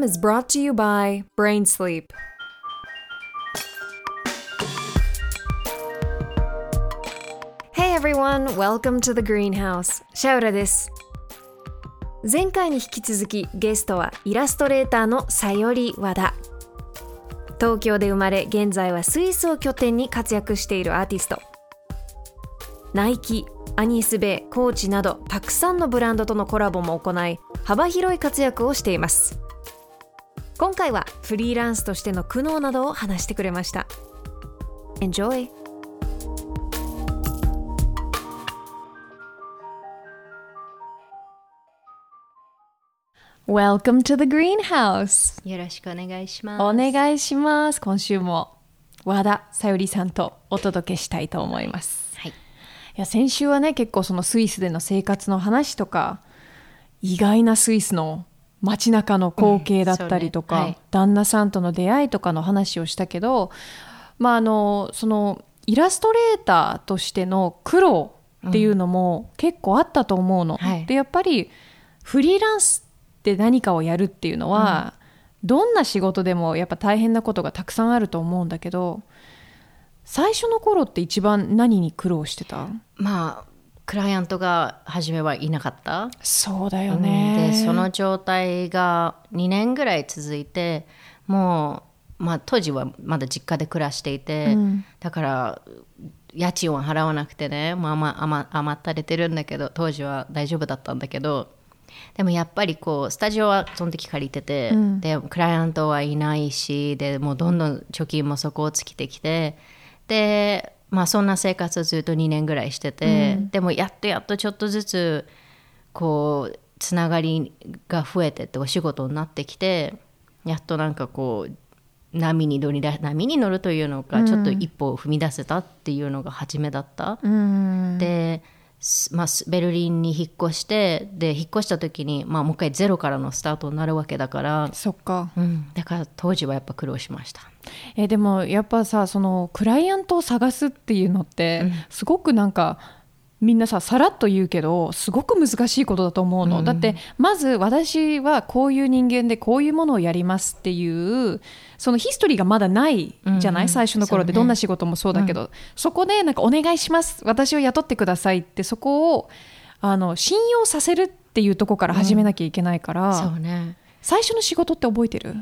program is brought to you by Brain Sleep. Hey everyone, welcome to the greenhouse. シャウラです。前回に引き続きゲストはイラストレーターのさより和田。東京で生まれ、現在はスイスを拠点に活躍しているアーティスト。ナイキ、アニスベイ、コーチなどたくさんのブランドとのコラボも行い幅広い活躍をしています今回はフリーランスとしての苦悩などを話してくれました Enjoy! Welcome to the greenhouse! よろしくお願いします。お願いします今週も和田さよりさんとお届けしたいと思いますはい。いや先週はね結構そのスイスでの生活の話とか意外なスイスの街中の光景だったりとか、うんね。はい。旦那さんとの出会いとかの話をしたけどまああのそのイラストレーターとしての苦労っていうのも結構あったと思うの。はい。でやっぱりフリーランスって何かをやるっていうのは、どんな仕事でもやっぱ大変なことがたくさんあると思うんだけど最初の頃って一番何に苦労してた？まあ、クライアントが初めはいなかった？そうだようんね。で、その状態が2年ぐらい続いて、もう、まあ、当時はまだ実家で暮らしていて、うんだから、家賃を払わなくてね、まあまあ余余ったれてるんだけど、当時は大丈夫だったんだけど、でもやっぱりこうスタジオはその時借りてて、うんでクライアントはいないしでもうどんどん貯金も底を尽きてきてでまあそんな生活をずっと2年ぐらいしてて、でもやっとやっとちょっとずつこうつながりが増えてってお仕事になってきてやっとなんかこう波に乗りだ波に乗るというのか、ちょっと一歩を踏み出せたっていうのが初めだった。うん。で、すまあ、すベルリンに引っ越してで引っ越した時に、まあ、もう一回ゼロからのスタートになるわけだから、そっか。うん、だから当時はやっぱ苦労しましたえでもやっぱさそのクライアントを探すっていうのって、すごくなんかみんなささらっと言うけどすごく難しいことだと思うの、だってまず私はこういう人間でこういうものをやりますっていうそのヒストリーがまだないじゃない、うんうん。最初の頃でどんな仕事もそうだけど、そこでなんかお願いします。私を雇ってくださいってそこをあの信用させるっていうところから始めなきゃいけないから、そうね。最初の仕事って覚えてる？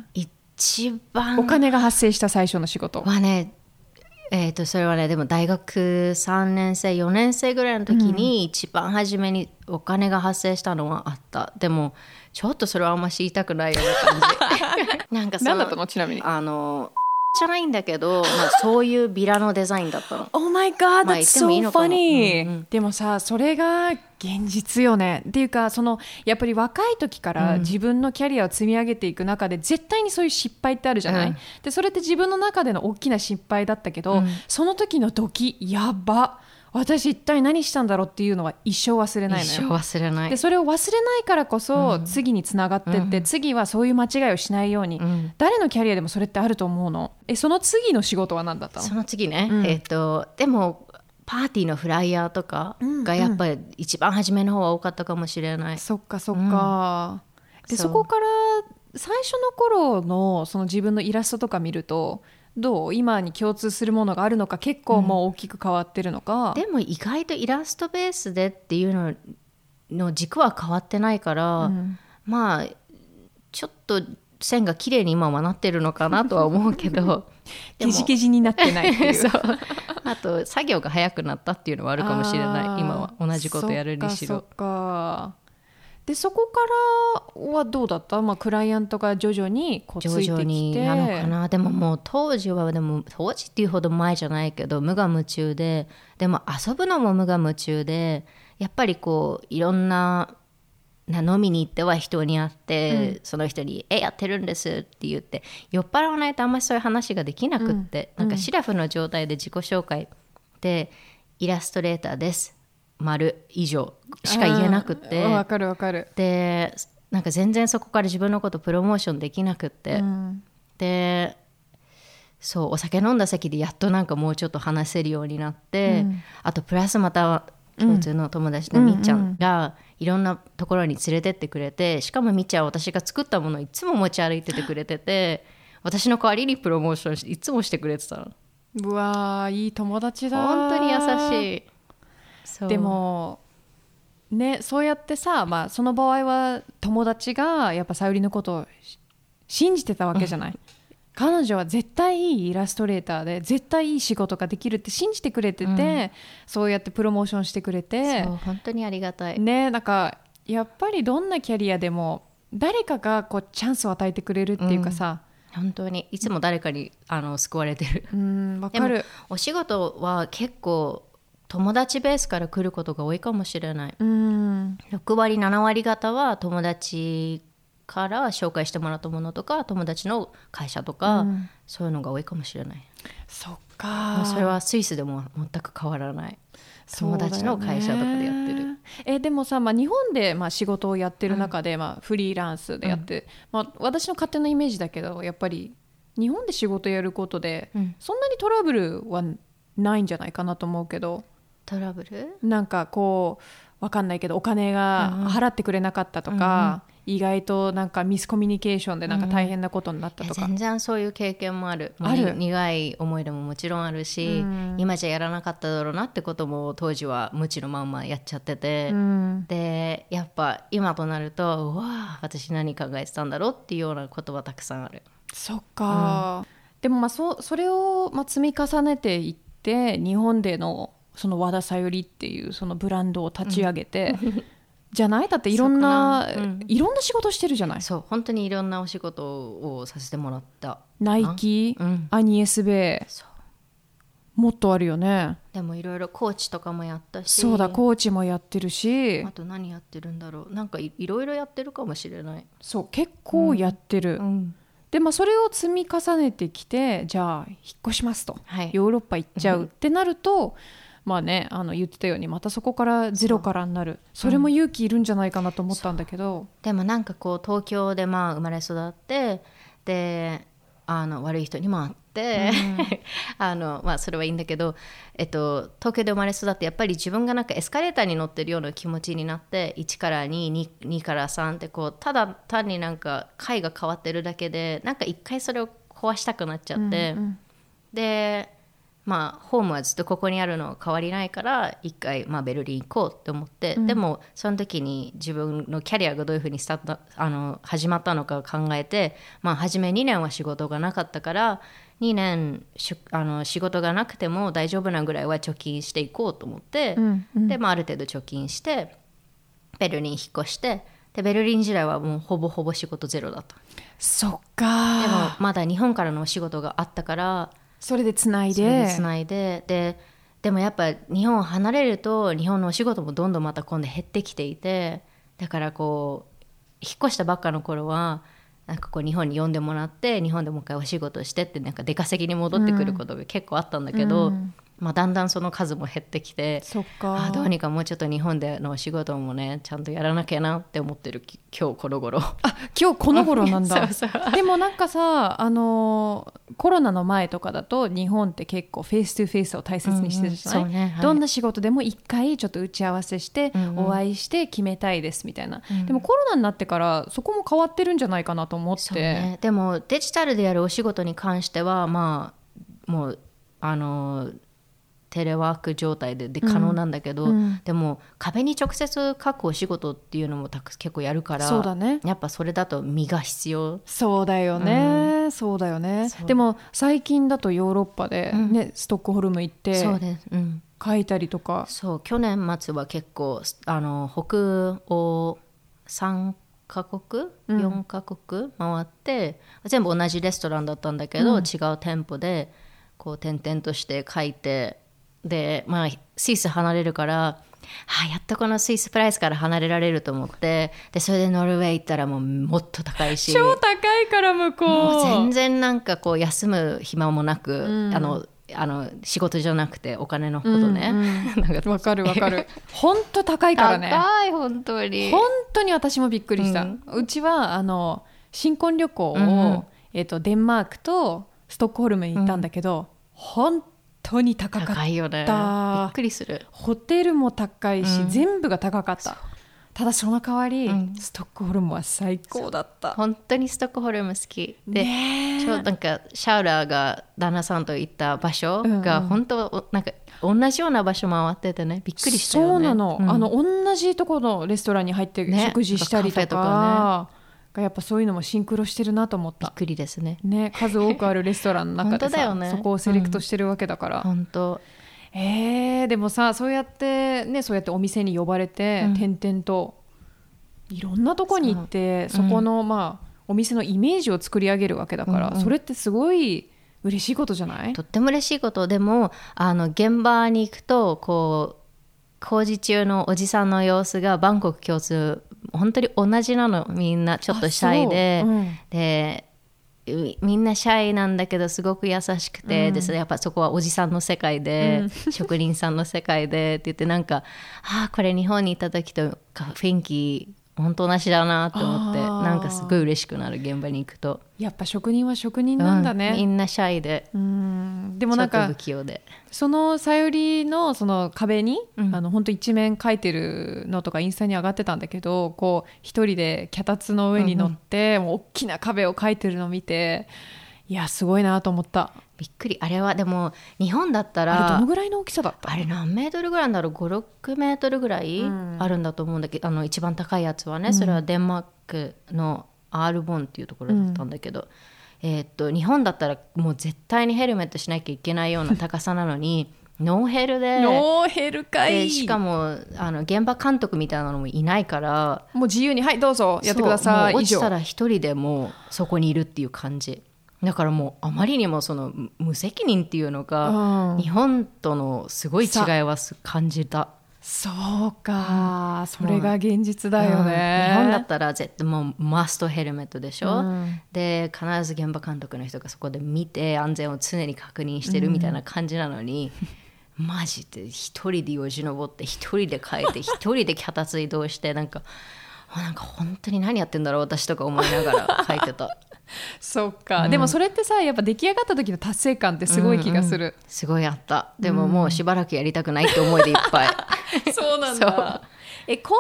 一番。お金が発生した最初の仕事。はねえー、とそれはねでも大学3年生4年生ぐらいの時に一番初めにお金が発生したのはあった。でもちょっとそれはあんま知りたくないような感じ。なんかその何だったの？ちなみに。あのじゃないんだけど、まあ、そういうビラのデザインだったの。Oh my god, まあ that's so funny、うんうん。でもさそれが現実よね。っていうかそのやっぱり若い時から自分のキャリアを積み上げていく中で絶対にそういう失敗ってあるじゃない、うん。でそれって自分の中での大きな失敗だったけど、うん。その時の時やば私一体何したんだろうっていうのは一生忘れないの一よ生忘れない。でそれを忘れないからこそ、次につながってって、次はそういう間違いをしないように、ん。誰のキャリアでもそれってあると思うの？えその次の仕事は何だったの？その次ね、うん。えっ、とでもパーティーのフライヤーとかがやっぱり一番初めの方は多かったかもしれない、そっかそっか、でそこから最初の頃のその自分のイラストとか見るとどう今に共通するものがあるのか結構もう大きく変わってるのか、でも意外とイラストベースでっていうのの軸は変わってないから、うん。まあちょっと線が綺麗に今はなってるのかなとは思うけど。でもゲジゲジになってないっていう。そう。あと作業が早くなったっていうのはあるかもしれない。今は。同じことやるにしろ。そっかそっかでそこからはどうだった、まあ、クライアントが徐々にこうついてきて。徐々になのかな？でももう当時はでも当時っていうほど前じゃないけど無我夢中ででも遊ぶのも無我夢中でやっぱりこういろんなな飲みに行っては人に会って、その人に「えやってるんです」って言って酔っ払わないとあんまりそういう話ができなくって、なんかシラフの状態で自己紹介で「イラストレーターです」丸。以上しか言えなくって。うん。わかるわかる、でなんか全然そこから自分のことプロモーションできなくって、うん。でそうお酒飲んだ席でやっとなんかもうちょっと話せるようになって、うん。あとプラスまた共通の友達のみっちゃんがいろんなところに連れてってくれてしかもみっちゃんは私が作ったものをいつも持ち歩いててくれてて私の代わりにプロモーションしいつもしてくれてたの。うわーいい友達だ本当に優しい。でもねそうやってさ、まあ、その場合は友達がやっぱさゆりのことをし信じてたわけじゃない、彼女は絶対いいイラストレーターで絶対いい仕事ができるって信じてくれてて、そうやってプロモーションしてくれて。そう本当にありがたい、ねなんかやっぱりどんなキャリアでも誰かがこうチャンスを与えてくれるっていうかさ。本当に。いつも誰かにあの救われてる。うんわでもかるお仕事は結構友達ベースから来ることが多いかもしれない。うん。6割7割方は友達から紹介してもらったものとか友達の会社とか、そういうのが多いかもしれない。そっもかうそれはスイスでも全く変わらない。友達の会社とかでやってる、えでもさ、まあ、日本で、まあ、仕事をやってる中で、まあ、フリーランスでやって、まあ、私の勝手なイメージだけどやっぱり日本で仕事やることで、うん。そんなにトラブルはないんじゃないかなと思うけどトラブル？なんかこうわかんないけどお金が払ってくれなかったとか、意外となんかミスコミュニケーションでなんか大変なことになったとか、全然そういう経験もある。ある。苦い思い出ももちろんあるし、うん。今じゃやらなかっただろうなってことも当時は無知のまんまやっちゃってて、うん。でやっぱ今となるとうわあ私何考えてたんだろうっていうようなことはたくさんある。そっか、でもまあそそれをまあ積み重ねていって日本でのその和田さゆりっていうそのブランドを立ち上げて、じゃない？だっていろんな、そうん。いろんな仕事してるじゃない？そう本当にいろんなお仕事をさせてもらった。ナイキ、うん。アニエスベイそう。もっとあるよね。でもいろいろコーチとかもやったし。そうだコーチもやってるし。あと何やってるんだろう。なんかいいろいろやってるかもしれない、そう結構やってる、うん。でまあそれを積み重ねてきてじゃあ引っ越しますと、はい。ヨーロッパ行っちゃうってなるとまあねあの言ってたようにまたそこからゼロからになる。それも勇気いるんじゃないかなと思ったんだけど、でもなんかこう東京でまあ生まれ育ってであの悪い人にも会って、あのまあ、それはいいんだけど、えっと、東京で生まれ育ってやっぱり自分がなんかエスカレーターに乗ってるような気持ちになって1から22 2から3ってこうただ単になんか階が変わってるだけでなんか一回それを壊したくなっちゃって、でまあホームはずっとここにあるのは変わりないから一回、まあ、ベルリン行こうって思って、でもその時に自分のキャリアがどういうふうにスタートあの始まったのかを考えて、まあ、初め2年は仕事がなかったから2年しあの仕事がなくても大丈夫なぐらいは貯金していこうと思って、で、まあ、ある程度貯金してベルリン引っ越してでベルリン時代はもうほぼほぼ仕事ゼロだった。そっでもかまだ日本からのお仕事があったからそれでつないで。でつないで。ででもやっぱ日本を離れると日本のお仕事もどんどんまた今度減ってきていて。だからこう引っ越したばっかの頃はなんかこう日本に呼んでもらって日本でもう一回お仕事してってなんか出稼ぎに戻ってくることが結構あったんだけど、まあ、だんだんその数も減ってきてそっか。あどうにかもうちょっと日本でのお仕事もねちゃんとやらなきゃなって思ってるき今日この頃。あ今日この頃なんだ。でもなんかさあのーコロナの前とかだと日本って結構フェイストゥフェイスを大切にしてるじゃない、うんうんねはい。どんな仕事でも一回ちょっと打ち合わせしてうんうん。お会いして決めたいですみたいな、でもコロナになってからそこも変わってるんじゃないかなと思って。ね、でもデジタルでやるお仕事に関してはまあもうあのテレワーク状態でで可能なんだけど、うんでも壁に直接書くお仕事っていうのもたく結構やるからそうだね。やっぱそれだと身が必要。そうだよね、そうだよね。でも最近だとヨーロッパで、ねストックホルム行ってそうです、うん、書いたりとか。そう。去年末は結構あの北欧3カ国？4カ国回って、全部同じレストランだったんだけど、違う店舗でこう転々として書いてでまあスイス離れるからはあ、やっとこのスイスプライスから離れられると思ってでそれでノルウェー行ったらもうもっと高いし超高いから向こう。全然なんかこう休む暇もなく、あのあの仕事じゃなくてお金のことね、なんかわかるわかる。本当高いからね。高い本当に。本当に私もびっくりした、ううんちはあの新婚旅行を、うんうん。えっとデンマークとストックホルムに行ったんだけど、本当に高かった。高いよね。びっくりする。ホテルも高いし、うん。全部が高かった。ただその代わり、うん。ストックホルムは最高だった。本当にストックホルム好き。で、ねえ。ちょなんかシャウラーが旦那さんと行った場所うんうん。が本当なんか同じような場所回っててね。びっくりしたよね。そうなの、うん。あの同じところのレストランに入ってね。食事したりとか,、カフェとかがやっぱそういうのもシンクロしてるなと思っびったくりですね。ね、数多くあるレストランの中でださ、よね。そこをセレクトしてるわけだから、本当。えー、でもさそうやってねそうやってお店に呼ばれて、うん。転々といろんなとこに行ってそそうこの、まあお店のイメージを作り上げるわけだから、うんうん。それってすごい嬉しいことじゃない？とっても嬉しいこと。でもあの現場に行くとこう工事中のおじさんの様子がバンコク共通本当に同じなのみんなちょっとシャイで、う。うん。でみみんなシャイなんだけどすごく優しくて、でそれやっぱそこはおじさんの世界で、職人さんの世界でって言ってなんかああこれ日本に行った時とか雰囲気本当同じだなと思ってなんかすごい嬉しくなる現場に行くと、やっぱ職人は職人なんだうんみね、んなシャイでうん。でもなんちょっかと不器用で。そのさゆりのその壁に、うん。あの本当一面描いてるのとかインスタに上がってたんだけどこう一人で脚立の上に乗って、もう大きな壁を描いてるのを見ていやすごいなと思ったびっくり。あれはでも日本だったあれどらのぐらいの大きさだった？あれ何メートルぐらいだろう？56メートルぐらいうん。あるんだと思うんだけど、あの一番高いやつはねそれはデンマークのアールボンっていうところだったんだけど、えーっと日本だったらもう絶対にヘルメットしなきゃいけないような高さなのにノーヘルでノーヘルかい。でしかもあの現場監督みたいなのもいないからもう自由にはいどうぞやってください。落ちたら一人でもうそこにいるっていう感じだからもうあまりにもその無無責任っていうのが、うん。日本とのすごい違いはす感じた。そうか、それが現実だようん。ね、日本だったら絶対もうマストヘルメットでしょ、うん。で必ず現場監督の人がそこで見て安全を常に確認してるみたいな感じなのに、マジで一人でよじ登って一人で帰って一人で脚立移動してなんかあなんか本当に何やってんだろう私とか思いながら書いてた そうか、でもそれってさやっぱ出来上がった時の達成感ってすごい気がする、すごいあった。でももうしばらくやりたくないって思いでいっぱい。そうなんだ。え今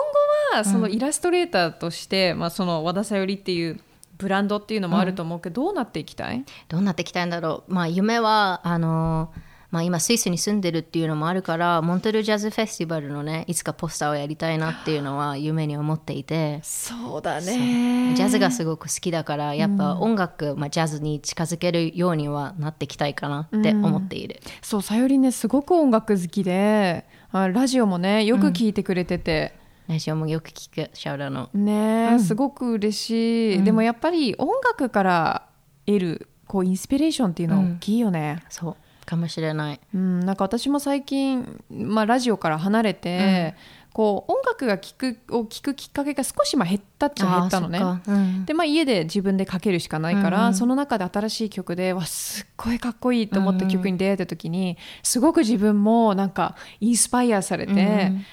後はそのイラストレーターとして、まあ、その和田さよりっていうブランドっていうのもあると思うけど、どうなっていきたいどうなっていきたいんだろうまあ夢はあのまあ、今スイスに住んでるっていうのもあるからモントルジャズフェスティバルのねいつかポスターをやりたいなっていうのは夢に思っていて。そうだジャズがすごく好きだからやっぱ音楽、まあ、ジャズに近づけるようにはなっていきたいかなって思っている、そうさよりねすごく音楽好きであラジオもねよく聞いてくれてて、ラジオもよく聞くシャウラの。ね、すごく嬉しい、でもやっぱり音楽から得るこうインスピレーションっていうのは大きいよね、そうかもしれない。うん、なんか私も最近、まあ、ラジオから離れて、こう音楽が聴くを聞くきっかけが少しまあ減ったっちゃ減ったのね。うん。でまあ、家で自分で書けるしかないから、うんうん。その中で新しい曲でわすっごいかっこいいと思った曲に出会えた時に、すごく自分もなんかインスパイアされて、うん。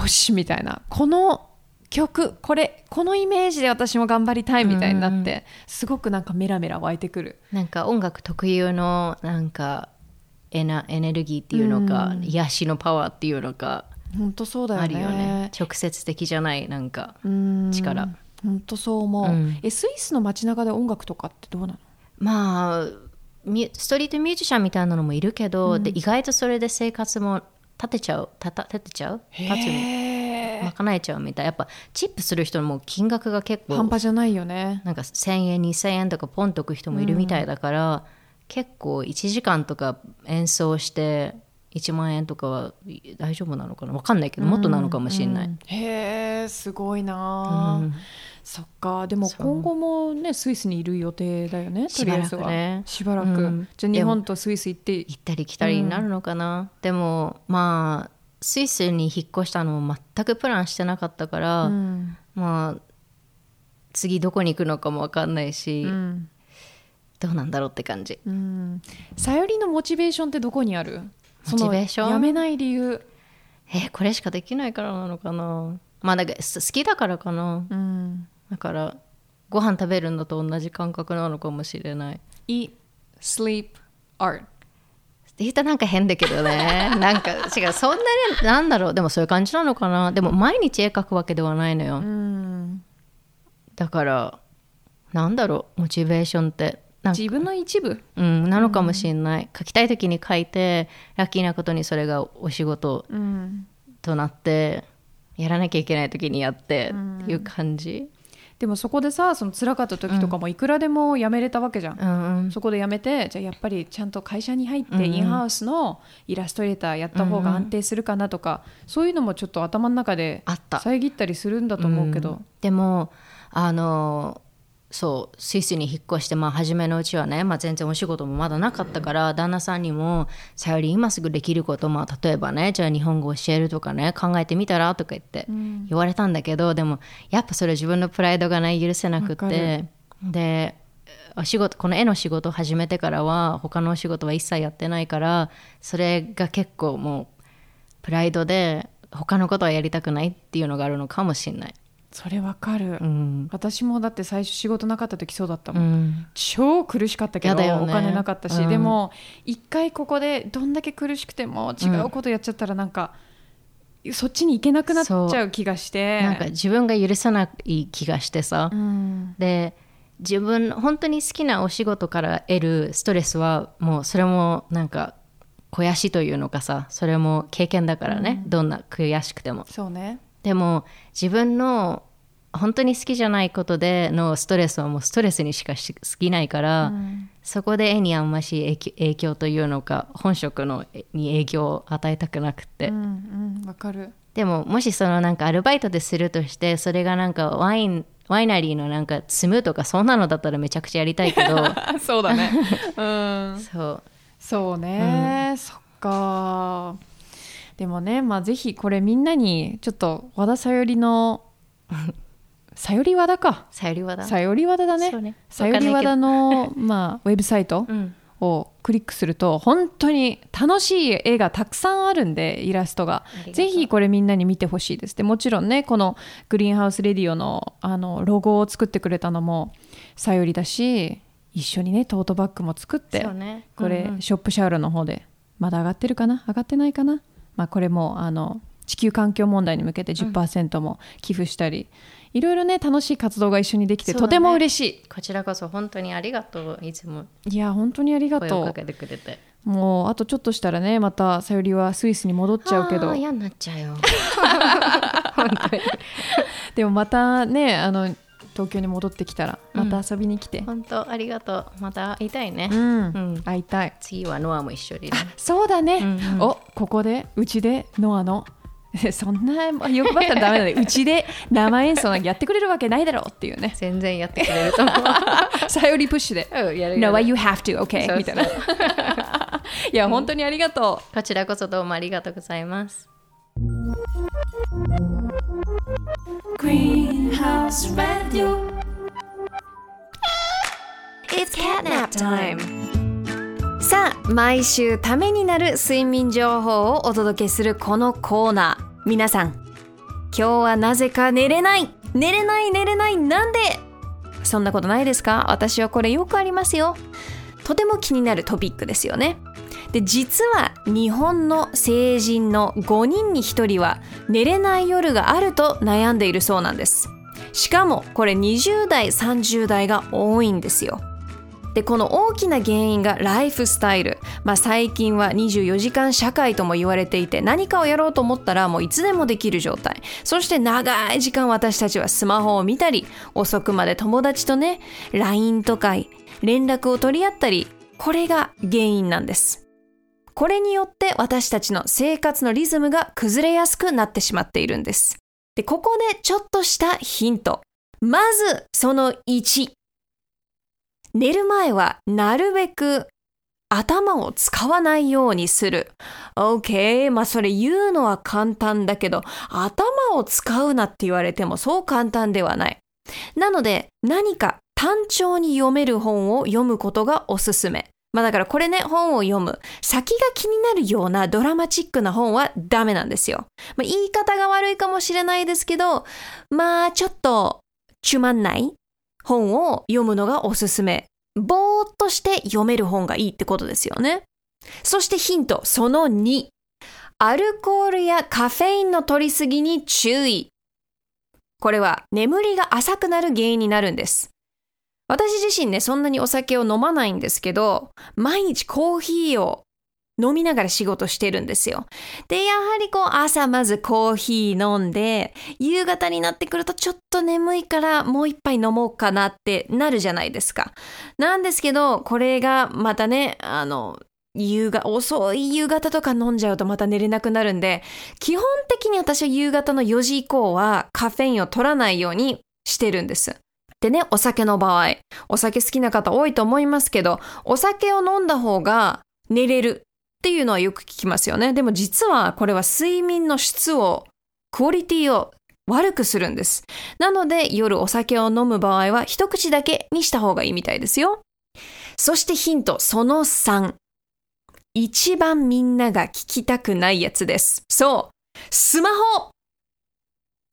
よしみたいな。この曲これこのイメージで私も頑張りたいみたいになって、すごくなんかメラメラ湧いてくる。なんか音楽特有のなんかエナエネルギーっていうのか、癒しのパワーっていうのか本当そうだよね。あるよね。直接的じゃないなんかうん。力。本当そう思う、うん。えスイスの街中で音楽とかってどうなの？まあストリートミュージシャンみたいなのもいるけど、で意外とそれで生活も立てちゃうたた立てちゃう？立つ賄えちゃうみたいやっぱチップする人も金額が結構。半端じゃないよね。なんか1000円2000円とかポンとく人もいるみたいだから、結構1時間とか演奏して1万円とかは大丈夫なのかな？分かんないけどもっとなのかもしれない、へえすごいなあ、うん。そっか。でも今後もねスイスにいる予定だよねとりあえずは。しばらくね。しばらく、うん。じゃあ日本とスイス行って。行ったり来たりになるのかな、でもまあスイスに引っ越したのも全くプランしてなかったから、うん。まあ次どこに行くのかも分かんないし、うんどうなんだろうって感じ。うん。さよりのモチベーションってどこにある？モチベーション？やめない理由？えーこれしかできないからなのかな？まあだか好きだからかな？うん。だからご飯食べるのと同じ感覚なのかもしれない。Eat, sleep, art 言ったらなんか変だけどね。なんか違うそんなになんだろう？でもそういう感じなのかな？でも毎日絵描くわけではないのよ、うん。だからなんだろう？モチベーションって自分の一部？うん、なのかもしれない、書きたい時に書いてラッキーなことにそれがお仕事うん。となってやらなきゃいけない時にやってっていう感じ、でもそこでさその辛かった時とかもいくらでも辞めれたわけじゃん、うんうん。そこで辞めてじゃあやっぱりちゃんと会社に入っうんうん。てインハウスのイラストレーターやった方が安定するかなとか、そういうのもちょっと頭の中であった。遮ったりするんだと思うけど、ん。でもあのそうスイスに引っ越して、まあ、初めのうちはね、まあ、全然お仕事もまだなかったから、旦那さんにも「さより今すぐできること、まあ、例えばねじゃあ日本語教えるとかね考えてみたら?」とか言って言われたんだけど、でもやっぱそれ自分のプライドがね許せなくてでお仕事この絵の仕事を始めてからは他のお仕事は一切やってないからそれが結構もうプライドで他のことはやりたくないっていうのがあるのかもしれない。それわかる、うん。私もだって最初仕事なかった時そうだったもん、うん。超苦しかったけど、ね。お金なかったし、うん。でも一回ここでどんだけ苦しくても違うことやっちゃったらなんか、そっちに行けなくなっちゃう気がして。なんか自分が許さない気がしてさ、うん。で自分本当に好きなお仕事から得るストレスはもうそれもなんか肥やしというのかさ。それも経験だからね、どんな悔しくても。そうね。でも自分の本当に好きじゃないことでのストレスはもうストレスにしかし過ぎないから、そこで絵にあんまし影響影響というのか本職のに影響を与えたくなくって、うんうんわかる。でももしそのなんかアルバイトでするとしてそれがなんかワインワイナリーのなんか積むとかそんなのだったらめちゃくちゃやりたいけど。そうだね。うん。そう。そうね、そっか。でもねまあぜひこれみんなにちょっと和田さよりのさより和田か。さよりはだ。さより和田だね。さより和田の、まあ、ウェブサイトうん。をクリックすると本当に楽しい絵がたくさんあるんでイラストが。ぜひこれみんなに見てほしいです。でもちろんねこのグリーンハウスレディオのあのロゴを作ってくれたのもさよりだし一緒にねトートバッグも作ってね。これ、うんうん。ショップシャウルの方でまだ上がってるかな？上がってないかな、まあ、これもあの地球環境問題に向けて10%も寄付したり、いろいろね楽しい活動が一緒にできて、ね。とても嬉しこちらこそ本当にありがとういつも。いいや本当にありがとう。声をかけてくれて。もうあとちょっとしたらねまたさよりはスイスに戻っちゃうけど。嫌になっちゃうよ。でもまたねあの東京に戻ってきたらまた遊びに来て、本当ありがとう。また会いたいね、うん。うん。会いたい。次はノアも一緒にね。そうだね、うんうん。おここでうちでノアの そんな欲張ったらダメだねうちで生演奏なんかやってくれるわけないだろうっていうね全然やってくれると思う さよりプッシュでうんやる No, you have to, okay? そうそうみたいな。いや、本当にありがとこちらこそどうもありがとうございます。Greenhouse Radio. It's catnap time! さあ毎週ためになる睡眠情報をお届けするこのコーナー。皆さん今日はなぜか寝れない。寝れない寝れない。なんで？そんなことないですか？私はこれよくありますよ。とても気になるトピックですよね。で実は日本の成人の5人に1人は寝れない夜があると悩んでいるそうなんです。しかもこれ20代30代が多いんですよ。でこの大きな原因がライフスタイル、まあ、最近は24時間社会とも言われていて何かをやろうと思ったらもういつでもできる状態。そして長い時間私たちはスマホを見たり遅くまで友達とね LINE とか連絡を取り合ったりこれが原因なんです。これによって私たちの生活のリズムが崩れやすくなってしまっているんです。でここでちょっとしたヒント。まずその1寝る前はなるべく頭を使わないようにする。OK。まあそれ言うのは簡単だけど、頭を使うなって言われてもそう簡単ではない。なので何か単調に読める本を読むことがおすすめ。まあだからこれね、本を読む。先が気になるようなドラマチックな本はダメなんですよ。まあ言い方が悪いかもしれないですけど、まあちょっとつまんない本を読むのがおすすめ。ぼーっとして読める本がいいってことですよね。そしてヒント、その2。アルコールやカフェインの取りすぎに注意。これは眠りが浅くなる原因になるんです。私自身ね、そんなにお酒を飲まないんですけど、毎日コーヒーを飲みながら仕事してるんですよ。で、やはりこう朝まずコーヒー飲んで、夕方になってくるとちょっと眠いからもう一杯飲もうかなってなるじゃないですか。なんですけど、これがまたね、あの、夕方、遅い夕方とか飲んじゃうとまた寝れなくなるんで、基本的に私は夕方の4時以降はカフェインを取らないようにしてるんです。でね、お酒の場合、お酒好きな方多いと思いますけど、お酒を飲んだ方が寝れるっていうのはよく聞きますよね。でも実はこれは睡眠の質を、クオリティを悪くするんです。なので夜お酒を飲む場合は一口だけにした方がいいみたいですよ。そしてヒント、その3。一番みんなが聞きたくないやつです。そう。スマホ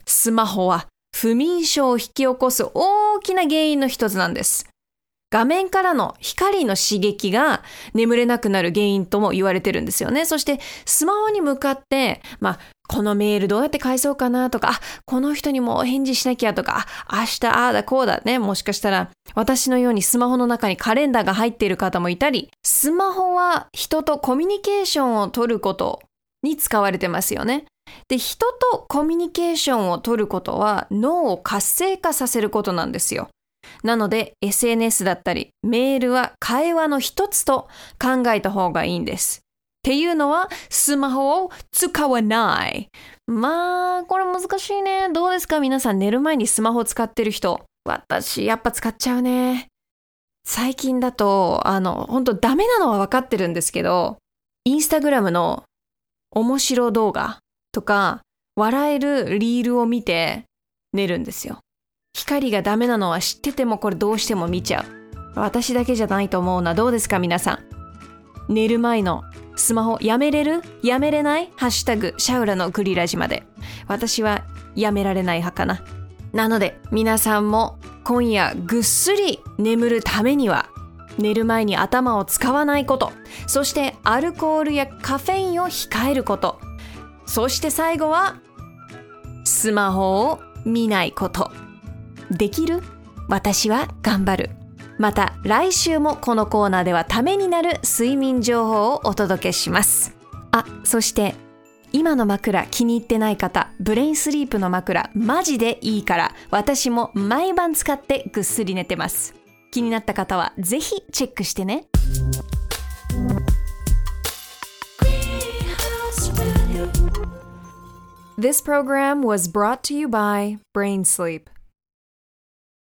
スマホは不眠症を引き起こす大きな原因の一つなんです。画面からの光の刺激が眠れなくなる原因とも言われてるんですよね。そしてスマホに向かって、まあ、このメールどうやって返そうかなとか、この人にも返事しなきゃとか、明日ああだこうだね。もしかしたら私のようにスマホの中にカレンダーが入っている方もいたり、スマホは人とコミュニケーションを取ることに使われてますよね。で、人とコミュニケーションを取ることは脳を活性化させることなんですよ。なので SNS だったりメールは会話の一つと考えた方がいいんです。っていうのはスマホを使わない。まあ、これ難しいね。どうですか？皆さん寝る前にスマホ使ってる人。私、やっぱ使っちゃうね。最近だと、あの、本当ダメなのは分かってるんですけど、インスタグラムの面白動画とか、笑えるリールを見て寝るんですよ。光がダメなのは知っててもこれどうしても見ちゃう。私だけじゃないと思うな。どうですか皆さん。寝る前のスマホやめれる？やめれない？ハッシュタグシャウラのグリラジまで。私はやめられない派かな。なので皆さんも今夜ぐっすり眠るためには寝る前に頭を使わないこと、そしてアルコールやカフェインを控えること、そして最後はスマホを見ないこと。できる？私は頑張る。また来週もこのコーナーではためになる睡眠情報をお届けします。あ、そして今の枕気に入ってない方、ブレインスリープの枕マジでいいから私も毎晩使ってぐっすり寝てます。気になった方はぜひチェックしてね。This program was brought to you by Brain Sleep.